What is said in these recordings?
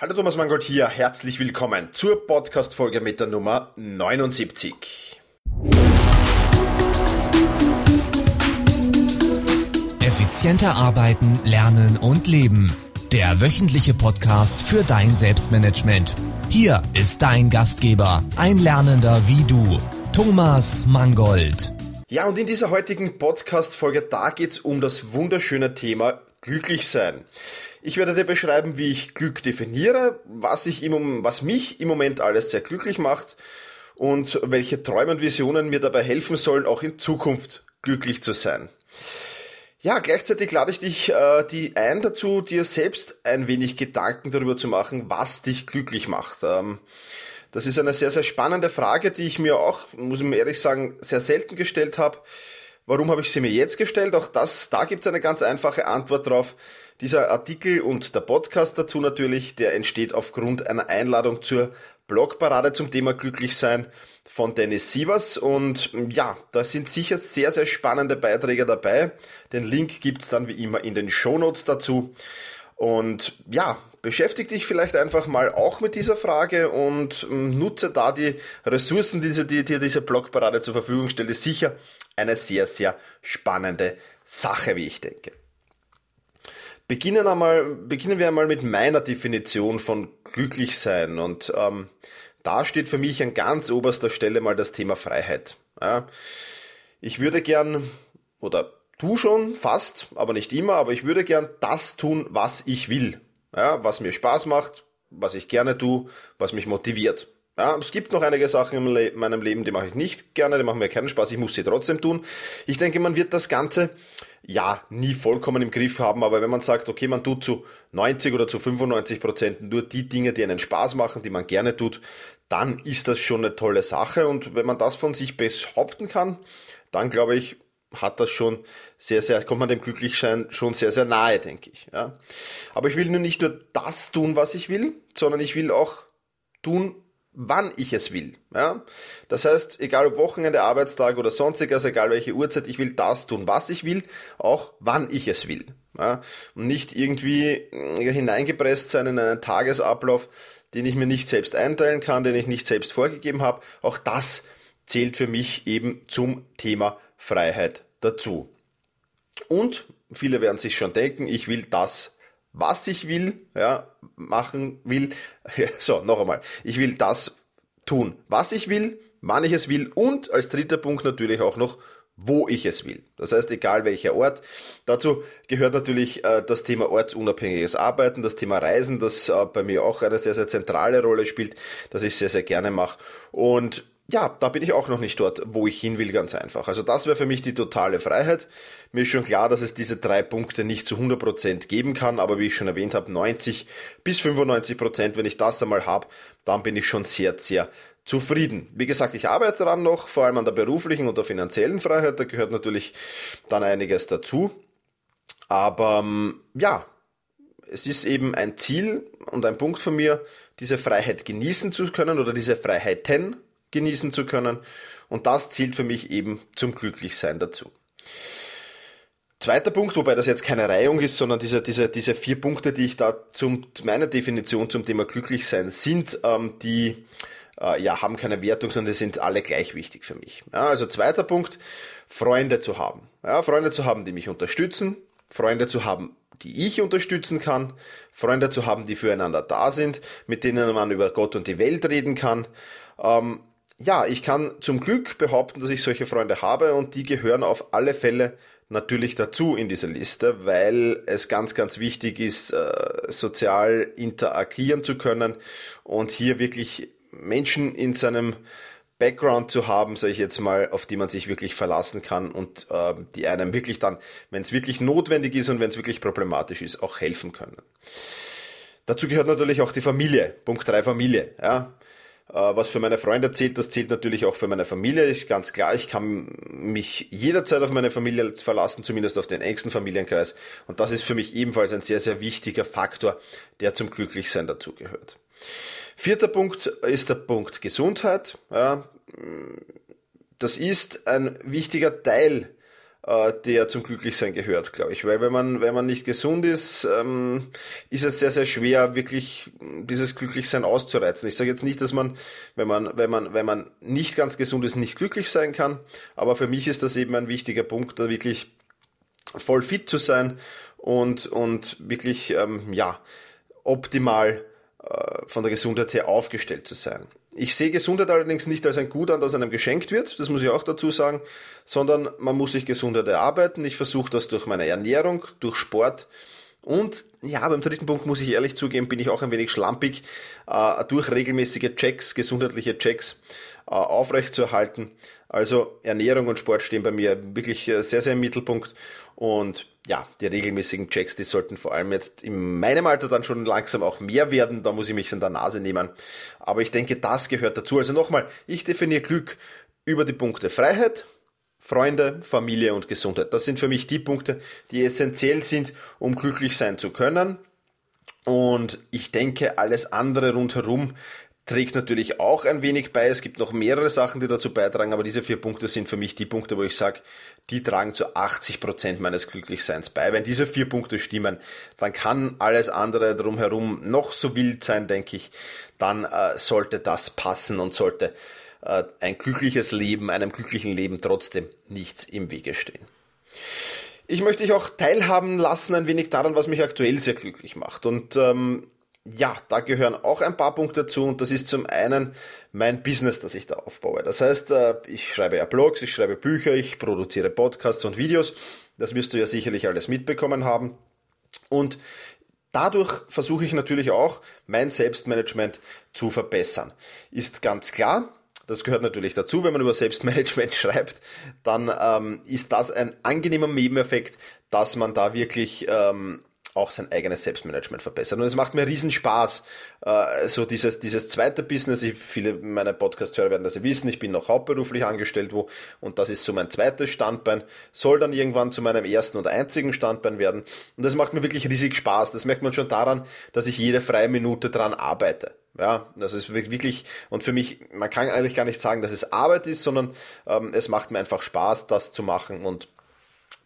Hallo Thomas Mangold hier, herzlich willkommen zur Podcast-Folge mit der Nummer 79. Effizienter arbeiten, lernen und leben. Der wöchentliche Podcast für dein Selbstmanagement. Hier ist dein Gastgeber, ein Lernender wie du, Thomas Mangold. Ja, und in dieser heutigen Podcast-Folge, da geht's um das wunderschöne Thema Glücklichsein. Ich werde dir beschreiben, wie ich Glück definiere, was, ich im, was mich im Moment alles sehr glücklich macht und welche Träume und Visionen mir dabei helfen sollen, auch in Zukunft glücklich zu sein. Ja, gleichzeitig lade ich dich äh, die ein dazu, dir selbst ein wenig Gedanken darüber zu machen, was dich glücklich macht. Ähm, das ist eine sehr, sehr spannende Frage, die ich mir auch, muss ich ehrlich sagen, sehr selten gestellt habe. Warum habe ich sie mir jetzt gestellt? Auch das, da gibt es eine ganz einfache Antwort drauf. Dieser Artikel und der Podcast dazu natürlich, der entsteht aufgrund einer Einladung zur Blogparade zum Thema Glücklichsein von Dennis Sievers. Und ja, da sind sicher sehr, sehr spannende Beiträge dabei. Den Link gibt's dann wie immer in den Shownotes dazu. Und ja, beschäftige dich vielleicht einfach mal auch mit dieser Frage und nutze da die Ressourcen, die dir diese Blogparade zur Verfügung stellt. Ist sicher eine sehr, sehr spannende Sache, wie ich denke. Beginnen, einmal, beginnen wir einmal mit meiner Definition von glücklich sein. Und ähm, da steht für mich an ganz oberster Stelle mal das Thema Freiheit. Ja, ich würde gern, oder tu schon fast, aber nicht immer, aber ich würde gern das tun, was ich will. Ja, was mir Spaß macht, was ich gerne tue, was mich motiviert. Ja, es gibt noch einige Sachen in meinem Leben, die mache ich nicht gerne, die machen mir keinen Spaß, ich muss sie trotzdem tun. Ich denke, man wird das Ganze ja, nie vollkommen im Griff haben, aber wenn man sagt, okay, man tut zu 90 oder zu 95 Prozent nur die Dinge, die einen Spaß machen, die man gerne tut, dann ist das schon eine tolle Sache und wenn man das von sich behaupten kann, dann glaube ich, hat das schon sehr, sehr, kommt man dem Glücklichsein schon sehr, sehr nahe, denke ich. Ja. Aber ich will nur nicht nur das tun, was ich will, sondern ich will auch tun, wann ich es will. Ja? Das heißt, egal ob Wochenende, Arbeitstag oder sonstiges, egal welche Uhrzeit, ich will das tun, was ich will, auch wann ich es will. Ja? Und nicht irgendwie äh, hineingepresst sein in einen Tagesablauf, den ich mir nicht selbst einteilen kann, den ich nicht selbst vorgegeben habe. Auch das zählt für mich eben zum Thema Freiheit dazu. Und viele werden sich schon denken, ich will das was ich will, ja, machen will. so, noch einmal. Ich will das tun, was ich will, wann ich es will und als dritter Punkt natürlich auch noch, wo ich es will. Das heißt, egal welcher Ort. Dazu gehört natürlich äh, das Thema ortsunabhängiges Arbeiten, das Thema Reisen, das äh, bei mir auch eine sehr, sehr zentrale Rolle spielt, das ich sehr, sehr gerne mache. Und ja, da bin ich auch noch nicht dort, wo ich hin will, ganz einfach. Also das wäre für mich die totale Freiheit. Mir ist schon klar, dass es diese drei Punkte nicht zu 100% geben kann, aber wie ich schon erwähnt habe, 90 bis 95%, wenn ich das einmal habe, dann bin ich schon sehr, sehr zufrieden. Wie gesagt, ich arbeite daran noch, vor allem an der beruflichen und der finanziellen Freiheit, da gehört natürlich dann einiges dazu. Aber ähm, ja, es ist eben ein Ziel und ein Punkt von mir, diese Freiheit genießen zu können oder diese Freiheiten genießen zu können. Und das zielt für mich eben zum Glücklichsein dazu. Zweiter Punkt, wobei das jetzt keine Reihung ist, sondern diese, diese, diese vier Punkte, die ich da zum meiner Definition zum Thema Glücklichsein sind, ähm, die äh, ja, haben keine Wertung, sondern die sind alle gleich wichtig für mich. Ja, also zweiter Punkt, Freunde zu haben. Ja, Freunde zu haben, die mich unterstützen, Freunde zu haben, die ich unterstützen kann, Freunde zu haben, die füreinander da sind, mit denen man über Gott und die Welt reden kann, ähm, ja, ich kann zum Glück behaupten, dass ich solche Freunde habe und die gehören auf alle Fälle natürlich dazu in dieser Liste, weil es ganz, ganz wichtig ist, äh, sozial interagieren zu können und hier wirklich Menschen in seinem Background zu haben, sage ich jetzt mal, auf die man sich wirklich verlassen kann und äh, die einem wirklich dann, wenn es wirklich notwendig ist und wenn es wirklich problematisch ist, auch helfen können. Dazu gehört natürlich auch die Familie. Punkt 3 Familie. Ja. Äh, was für meine Freunde zählt, das zählt natürlich auch für meine Familie. Ist ganz klar, ich kann mich jederzeit auf meine Familie verlassen, zumindest auf den engsten Familienkreis. Und das ist für mich ebenfalls ein sehr, sehr wichtiger Faktor, der zum Glücklichsein dazugehört. Vierter Punkt ist der Punkt Gesundheit. das ist ein wichtiger Teil der zum Glücklichsein gehört, glaube ich. Weil wenn man, wenn man nicht gesund ist, ähm, ist es sehr, sehr schwer, wirklich dieses Glücklichsein auszureizen. Ich sage jetzt nicht, dass man, wenn man, wenn man, wenn man nicht ganz gesund ist, nicht glücklich sein kann, aber für mich ist das eben ein wichtiger Punkt, da wirklich voll fit zu sein und, und wirklich, ähm, ja, optimal äh, von der Gesundheit her aufgestellt zu sein. Ich sehe Gesundheit allerdings nicht als ein Gut an, das einem geschenkt wird, das muss ich auch dazu sagen, sondern man muss sich Gesundheit erarbeiten. Ich versuche das durch meine Ernährung, durch Sport und ja, beim dritten Punkt muss ich ehrlich zugeben, bin ich auch ein wenig schlampig, äh, durch regelmäßige Checks, gesundheitliche Checks äh, aufrechtzuerhalten. Also Ernährung und Sport stehen bei mir wirklich äh, sehr, sehr im Mittelpunkt. Und ja, die regelmäßigen Checks, die sollten vor allem jetzt in meinem Alter dann schon langsam auch mehr werden. Da muss ich mich in der Nase nehmen. Aber ich denke, das gehört dazu. Also nochmal, ich definiere Glück über die Punkte Freiheit, Freunde, Familie und Gesundheit. Das sind für mich die Punkte, die essentiell sind, um glücklich sein zu können. Und ich denke, alles andere rundherum trägt natürlich auch ein wenig bei. Es gibt noch mehrere Sachen, die dazu beitragen, aber diese vier Punkte sind für mich die Punkte, wo ich sage, die tragen zu 80 Prozent meines Glücklichseins bei. Wenn diese vier Punkte stimmen, dann kann alles andere drumherum noch so wild sein, denke ich. Dann äh, sollte das passen und sollte äh, ein glückliches Leben, einem glücklichen Leben trotzdem nichts im Wege stehen. Ich möchte dich auch teilhaben lassen ein wenig daran, was mich aktuell sehr glücklich macht. Und ähm, ja, da gehören auch ein paar Punkte dazu und das ist zum einen mein Business, das ich da aufbaue. Das heißt, äh, ich schreibe ja Blogs, ich schreibe Bücher, ich produziere Podcasts und Videos. Das wirst du ja sicherlich alles mitbekommen haben. Und dadurch versuche ich natürlich auch, mein Selbstmanagement zu verbessern. Ist ganz klar, das gehört natürlich dazu, wenn man über Selbstmanagement schreibt, dann ähm, ist das ein angenehmer Nebeneffekt, dass man da wirklich ähm, auch sein eigenes Selbstmanagement verbessern. Und es macht mir riesen Spaß, äh, so dieses, dieses zweite Business. Ich, viele meiner Podcast-Hörer werden das ja wissen. Ich bin noch hauptberuflich angestellt, wo, und das ist so mein zweites Standbein, soll dann irgendwann zu meinem ersten und einzigen Standbein werden. Und das macht mir wirklich riesig Spaß. Das merkt man schon daran, dass ich jede freie Minute dran arbeite. Ja, das ist wirklich, und für mich, man kann eigentlich gar nicht sagen, dass es Arbeit ist, sondern ähm, es macht mir einfach Spaß, das zu machen und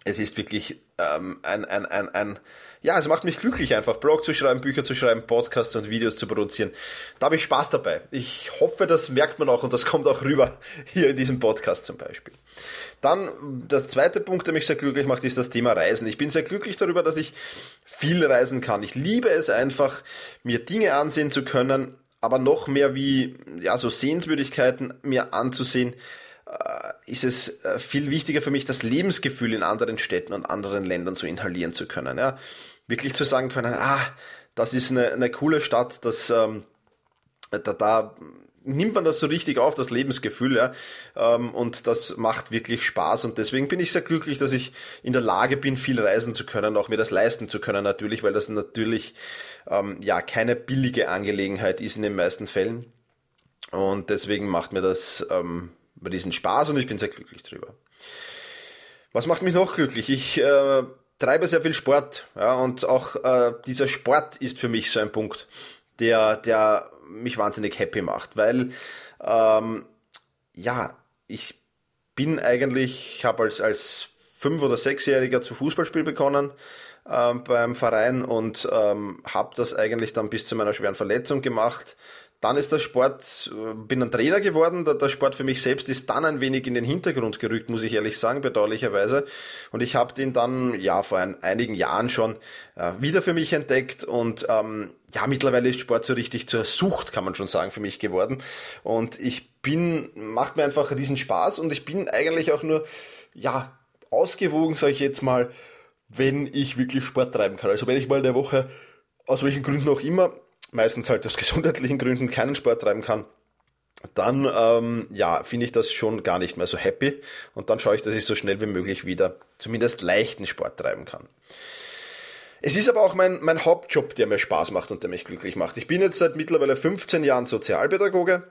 es ist wirklich ähm, ein, ein, ein, ein, ja, es macht mich glücklich einfach, Blog zu schreiben, Bücher zu schreiben, Podcasts und Videos zu produzieren. Da habe ich Spaß dabei. Ich hoffe, das merkt man auch und das kommt auch rüber hier in diesem Podcast zum Beispiel. Dann, das zweite Punkt, der mich sehr glücklich macht, ist das Thema Reisen. Ich bin sehr glücklich darüber, dass ich viel reisen kann. Ich liebe es einfach, mir Dinge ansehen zu können, aber noch mehr wie, ja, so Sehenswürdigkeiten mir anzusehen, ist es äh, viel wichtiger für mich, das Lebensgefühl in anderen Städten und anderen Ländern zu inhalieren zu können. Ja? Wirklich zu sagen können, ah, das ist eine, eine coole Stadt, das, ähm, da, da nimmt man das so richtig auf, das Lebensgefühl, ja, ähm, und das macht wirklich Spaß und deswegen bin ich sehr glücklich, dass ich in der Lage bin, viel reisen zu können, auch mir das leisten zu können natürlich, weil das natürlich ähm, ja keine billige Angelegenheit ist in den meisten Fällen und deswegen macht mir das ähm, über diesen Spaß und ich bin sehr glücklich drüber. Was macht mich noch glücklich? Ich äh, treibe sehr viel Sport ja, und auch äh, dieser Sport ist für mich so ein Punkt, der, der mich wahnsinnig happy macht, weil ähm, ja, ich bin eigentlich, habe als, als fünf- oder sechsjähriger zu Fußballspiel begonnen ähm, beim Verein und ähm, habe das eigentlich dann bis zu meiner schweren Verletzung gemacht. Dann ist der Sport, äh, bin ein Trainer geworden, der, Sport für mich selbst ist dann ein wenig in den Hintergrund gerückt, muss ich ehrlich sagen, bedauerlicherweise. Und ich habe den dann, ja, vor ein, einigen Jahren schon äh, wieder für mich entdeckt und ähm, ja, mittlerweile ist Sport so richtig zur Sucht, kann man schon sagen, für mich geworden. Und ich bin, macht mir einfach riesen Spaß und ich bin eigentlich auch nur, ja, ausgewogen, sage ich jetzt mal, wenn ich wirklich Sport treiben kann. Also wenn ich mal in der Woche, aus welchen Gründen auch immer, meistens halt aus gesundheitlichen Gründen keinen Sport treiben kann, dann ähm, ja, finde ich das schon gar nicht mehr so happy und dann schaue ich, dass ich so schnell wie möglich wieder zumindest leichten Sport treiben kann. Es ist aber auch mein, mein Hauptjob, der mir Spaß macht und der mich glücklich macht. Ich bin jetzt seit mittlerweile 15 Jahren Sozialpädagoge,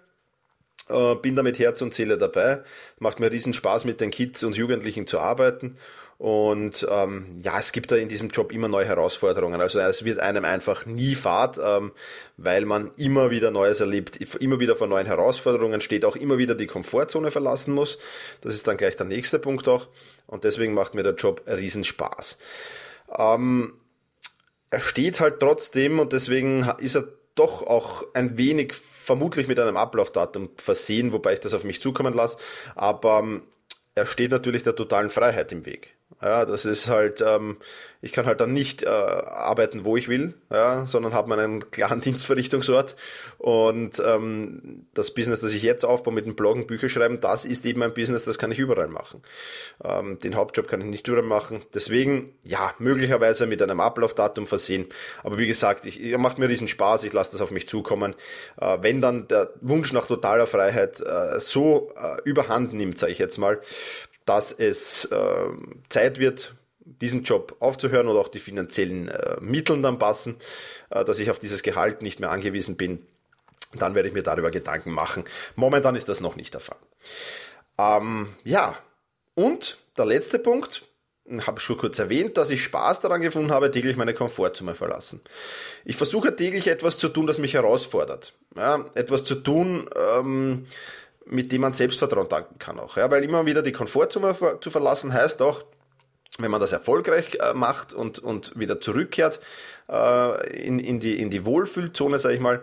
äh, bin da mit Herz und Seele dabei, macht mir riesen Spaß mit den Kids und Jugendlichen zu arbeiten Und ähm, ja, es gibt da in diesem Job immer neue Herausforderungen. Also es wird einem einfach nie fad, ähm, weil man immer wieder Neues erlebt, immer wieder vor neuen Herausforderungen steht, auch immer wieder die Komfortzone verlassen muss. Das ist dann gleich der nächste Punkt auch. Und deswegen macht mir der Job Riesenspaß. Ähm, er steht halt trotzdem und deswegen ist er doch auch ein wenig vermutlich mit einem Ablaufdatum versehen, wobei ich das auf mich zukommen lasse. Aber ähm, er steht natürlich der totalen Freiheit im Weg. Ja, das ist halt, ähm, ich kann halt dann nicht äh, arbeiten, wo ich will, ja, sondern habe meinen klaren Dienstverrichtungsort. Und ähm, das Business, das ich jetzt aufbaue mit dem Bloggen, Bücher schreiben, das ist eben ein Business, das kann ich überall machen. Ähm, den Hauptjob kann ich nicht überall machen. Deswegen, ja, möglicherweise mit einem Ablaufdatum versehen. Aber wie gesagt, ich, ich macht mir riesen Spaß, ich lasse das auf mich zukommen. Äh, wenn dann der Wunsch nach totaler Freiheit äh, so äh, überhand nimmt, sage ich jetzt mal, dass es äh, Zeit wird, diesen Job aufzuhören oder auch die finanziellen äh, Mittel dann passen, äh, dass ich auf dieses Gehalt nicht mehr angewiesen bin, dann werde ich mir darüber Gedanken machen. Momentan ist das noch nicht der Fall. Ähm, ja, und der letzte Punkt, habe ich schon kurz erwähnt, dass ich Spaß daran gefunden habe, täglich meine Komfortzone verlassen. Ich versuche täglich etwas zu tun, das mich herausfordert. Ja, etwas zu tun, ähm, mit dem man Selbstvertrauen tanken kann auch. Ja, weil immer wieder die Komfortzone zu verlassen heißt auch, wenn man das erfolgreich äh, macht und, und wieder zurückkehrt äh, in, in, die, in die Wohlfühlzone, sage ich mal,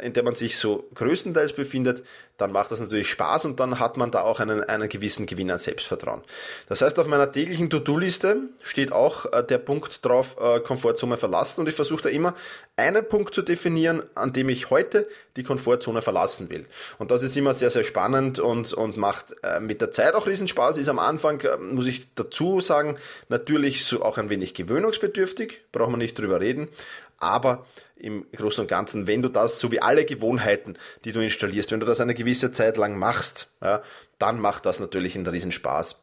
in der man sich so größtenteils befindet, dann macht das natürlich Spaß und dann hat man da auch einen, einen gewissen Gewinn an Selbstvertrauen. Das heißt, auf meiner täglichen To-Do-Liste steht auch äh, der Punkt drauf, äh, Komfortzone verlassen und ich versuche da immer einen Punkt zu definieren, an dem ich heute die Komfortzone verlassen will. Und das ist immer sehr, sehr spannend und, und macht äh, mit der Zeit auch Riesenspaß. Ist am Anfang, äh, muss ich dazu sagen, natürlich so auch ein wenig gewöhnungsbedürftig, braucht man nicht drüber reden, aber im Großen und Ganzen, wenn du das, so wie alle Gewohnheiten, die du installierst, wenn du das eine gewisse Zeit lang machst, ja, dann macht das natürlich einen Riesenspaß.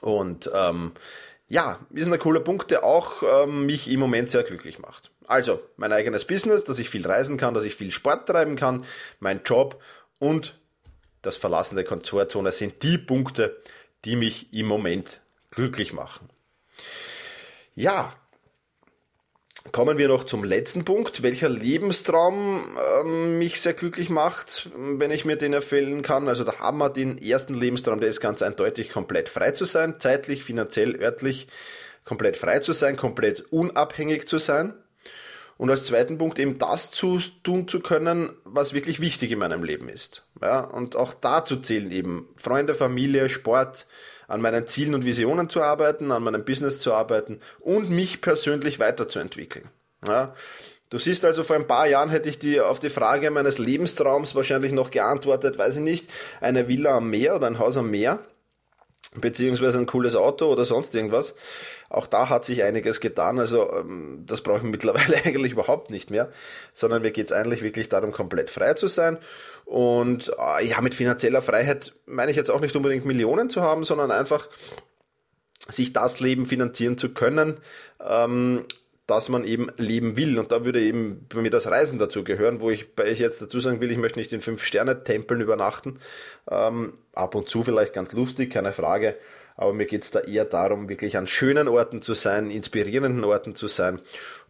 Und ähm, ja, ist ein cooler Punkt, der auch ähm, mich im Moment sehr glücklich macht. Also, mein eigenes Business, dass ich viel reisen kann, dass ich viel Sport treiben kann, mein Job und das Verlassen der Komfortzone sind die Punkte, die mich im Moment glücklich machen. Ja, Kommen wir noch zum letzten Punkt. Welcher Lebenstraum ähm, mich sehr glücklich macht, wenn ich mir den erfüllen kann? Also da haben wir den ersten Lebenstraum, der ist ganz eindeutig, komplett frei zu sein, zeitlich, finanziell, örtlich, komplett frei zu sein, komplett unabhängig zu sein. Und als zweiten Punkt eben das zu tun zu können, was wirklich wichtig in meinem Leben ist. Ja, und auch dazu zählen eben Freunde, Familie, Sport, an meinen Zielen und Visionen zu arbeiten, an meinem Business zu arbeiten und mich persönlich weiterzuentwickeln. Ja, Du siehst also, vor ein paar Jahren hätte ich die auf die Frage meines Lebenstraums wahrscheinlich noch geantwortet, weiß ich nicht, eine Villa am Meer oder ein Haus am Meer beziehungsweise ein cooles Auto oder sonst irgendwas. Auch da hat sich einiges getan. Also ähm, das brauche ich mittlerweile eigentlich überhaupt nicht mehr, sondern mir geht es eigentlich wirklich darum, komplett frei zu sein. Und äh, ja, mit finanzieller Freiheit meine ich jetzt auch nicht unbedingt Millionen zu haben, sondern einfach sich das Leben finanzieren zu können, ähm, dass man eben leben will. Und da würde eben bei mir das Reisen dazu gehören, wo ich bei euch jetzt dazu sagen will, ich möchte nicht in Fünf-Sterne-Tempeln übernachten. Ähm, ab und zu vielleicht ganz lustig, keine Frage. Aber mir geht es da eher darum, wirklich an schönen Orten zu sein, inspirierenden Orten zu sein.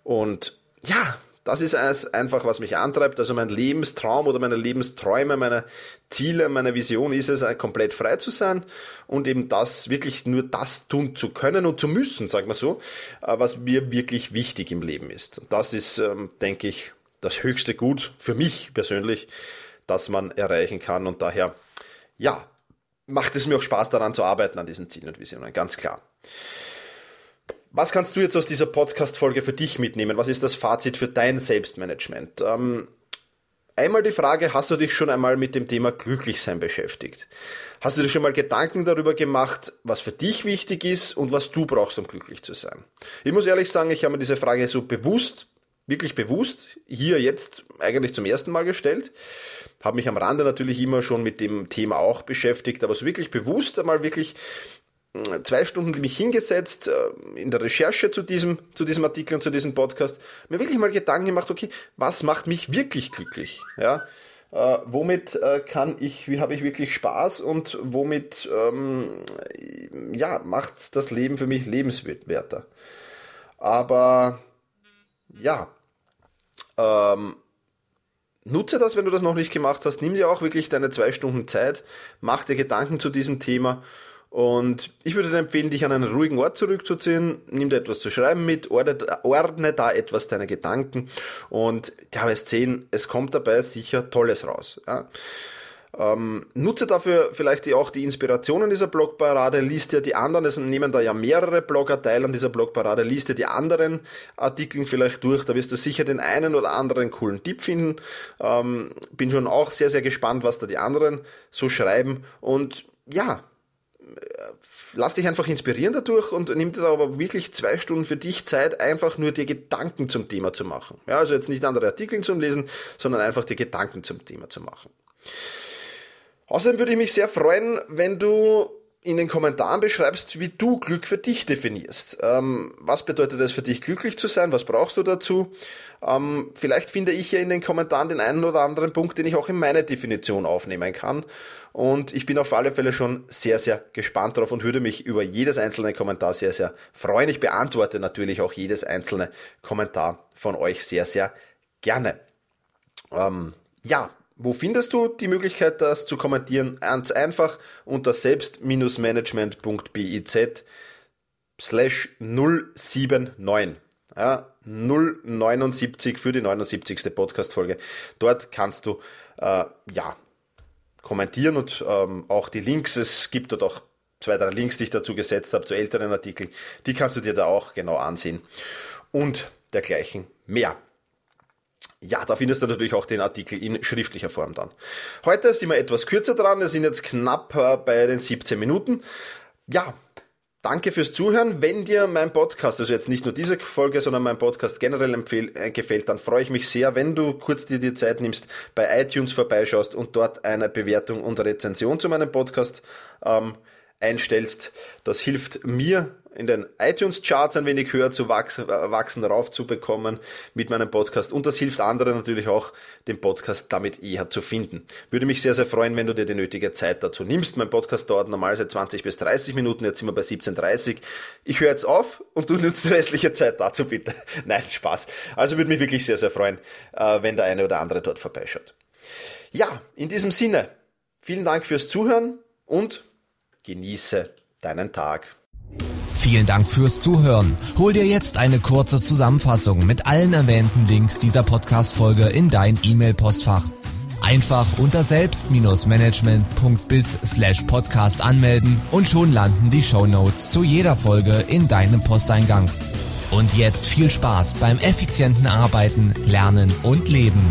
Und ja, das ist einfach, was mich antreibt. Also mein Lebenstraum oder meine Lebensträume, meine Ziele, meine Vision ist es, komplett frei zu sein und eben das, wirklich nur das tun zu können und zu müssen, sagen wir so, äh, was mir wirklich wichtig im Leben ist. Das ist, ähm, denke ich, das höchste Gut für mich persönlich, das man erreichen kann und daher, ja, macht es mir auch Spaß daran zu arbeiten an diesen Zielen und Visionen, ganz klar. Was kannst du jetzt aus dieser Podcast-Folge für dich mitnehmen? Was ist das Fazit für dein Selbstmanagement? Ähm, einmal die Frage, hast du dich schon einmal mit dem Thema Glücklichsein beschäftigt? Hast du dir schon mal Gedanken darüber gemacht, was für dich wichtig ist und was du brauchst, um glücklich zu sein? Ich muss ehrlich sagen, ich habe mir diese Frage so bewusst, wirklich bewusst, hier jetzt eigentlich zum ersten Mal gestellt. Habe mich am Rande natürlich immer schon mit dem Thema auch beschäftigt, aber so wirklich bewusst einmal wirklich zwei Stunden mich hingesetzt äh, in der Recherche zu diesem, zu diesem Artikel und zu diesem Podcast, mir wirklich mal Gedanken gemacht, okay, was macht mich wirklich glücklich? Ja, äh, womit äh, kann ich, wie habe ich wirklich Spaß und womit ähm, ja, macht das Leben für mich lebenswerter. Aber ja, ähm, nutze das, wenn du das noch nicht gemacht hast. Nimm dir auch wirklich deine zwei Stunden Zeit, mach dir Gedanken zu diesem Thema. Und ich würde dir empfehlen, dich an einen ruhigen Ort zurückzuziehen, nimm dir etwas zu schreiben mit, ordne, ordne da etwas deine Gedanken und ja, wirst sehen, es kommt dabei sicher Tolles raus. Ja. Ähm, nutze dafür vielleicht auch die Inspirationen dieser Blogparade, liest dir die anderen, es nehmen da ja mehrere Blogger teil an dieser Blogparade, liest dir die anderen Artikel vielleicht durch, da wirst du sicher den einen oder anderen coolen Tipp finden. Ähm, bin schon auch sehr, sehr gespannt, was da die anderen so schreiben und ja, lass dich einfach inspirieren dadurch und nimm dir aber wirklich zwei Stunden für dich Zeit, einfach nur dir Gedanken zum Thema zu machen. Ja, also jetzt nicht andere Artikel zum Lesen, sondern einfach dir Gedanken zum Thema zu machen. Außerdem würde ich mich sehr freuen, wenn du in den Kommentaren beschreibst, wie du Glück für dich definierst. Ähm, was bedeutet es für dich, glücklich zu sein? Was brauchst du dazu? Ähm, vielleicht finde ich ja in den Kommentaren den einen oder anderen Punkt, den ich auch in meine Definition aufnehmen kann. Und ich bin auf alle Fälle schon sehr, sehr gespannt darauf und würde mich über jedes einzelne Kommentar sehr, sehr freuen. Ich beantworte natürlich auch jedes einzelne Kommentar von euch sehr, sehr gerne. Ähm, ja, wo findest du die Möglichkeit, das zu kommentieren? Ganz einfach unter selbst-management.biz slash 079. Ja, 079 für die 79. Podcast-Folge. Dort kannst du äh, ja kommentieren und ähm, auch die Links. Es gibt dort auch zwei, drei Links, die ich dazu gesetzt habe, zu älteren Artikeln. Die kannst du dir da auch genau ansehen. Und dergleichen mehr. Ja, da findest du natürlich auch den Artikel in schriftlicher Form dann. Heute sind wir etwas kürzer dran, wir sind jetzt knapp äh, bei den 17 Minuten. Ja, danke fürs Zuhören. Wenn dir mein Podcast, also jetzt nicht nur diese Folge, sondern mein Podcast generell äh, gefällt, dann freue ich mich sehr, wenn du kurz dir die Zeit nimmst, bei iTunes vorbeischaust und dort eine Bewertung und Rezension zu meinem Podcast ähm, einstellst. Das hilft mir in den iTunes-Charts ein wenig höher zu wachsen, äh, wachsen raufzubekommen mit meinem Podcast. Und das hilft anderen natürlich auch, den Podcast damit eher zu finden. Würde mich sehr, sehr freuen, wenn du dir die nötige Zeit dazu nimmst. Mein Podcast dauert normalerweise 20 bis 30 Minuten, jetzt sind wir bei 17.30. Ich höre jetzt auf und du nutzt die restliche Zeit dazu bitte. Nein, Spaß. Also würde mich wirklich sehr, sehr freuen, äh, wenn der eine oder andere dort vorbeischaut. Ja, in diesem Sinne, vielen Dank fürs Zuhören und genieße deinen Tag. Vielen Dank fürs Zuhören. Hol dir jetzt eine kurze Zusammenfassung mit allen erwähnten Links dieser Podcast-Folge in dein E-Mail-Postfach. Einfach unter selbst-management.biz slash podcast anmelden und schon landen die Show Notes zu jeder Folge in deinem Posteingang. Und jetzt viel Spaß beim effizienten Arbeiten, Lernen und Leben.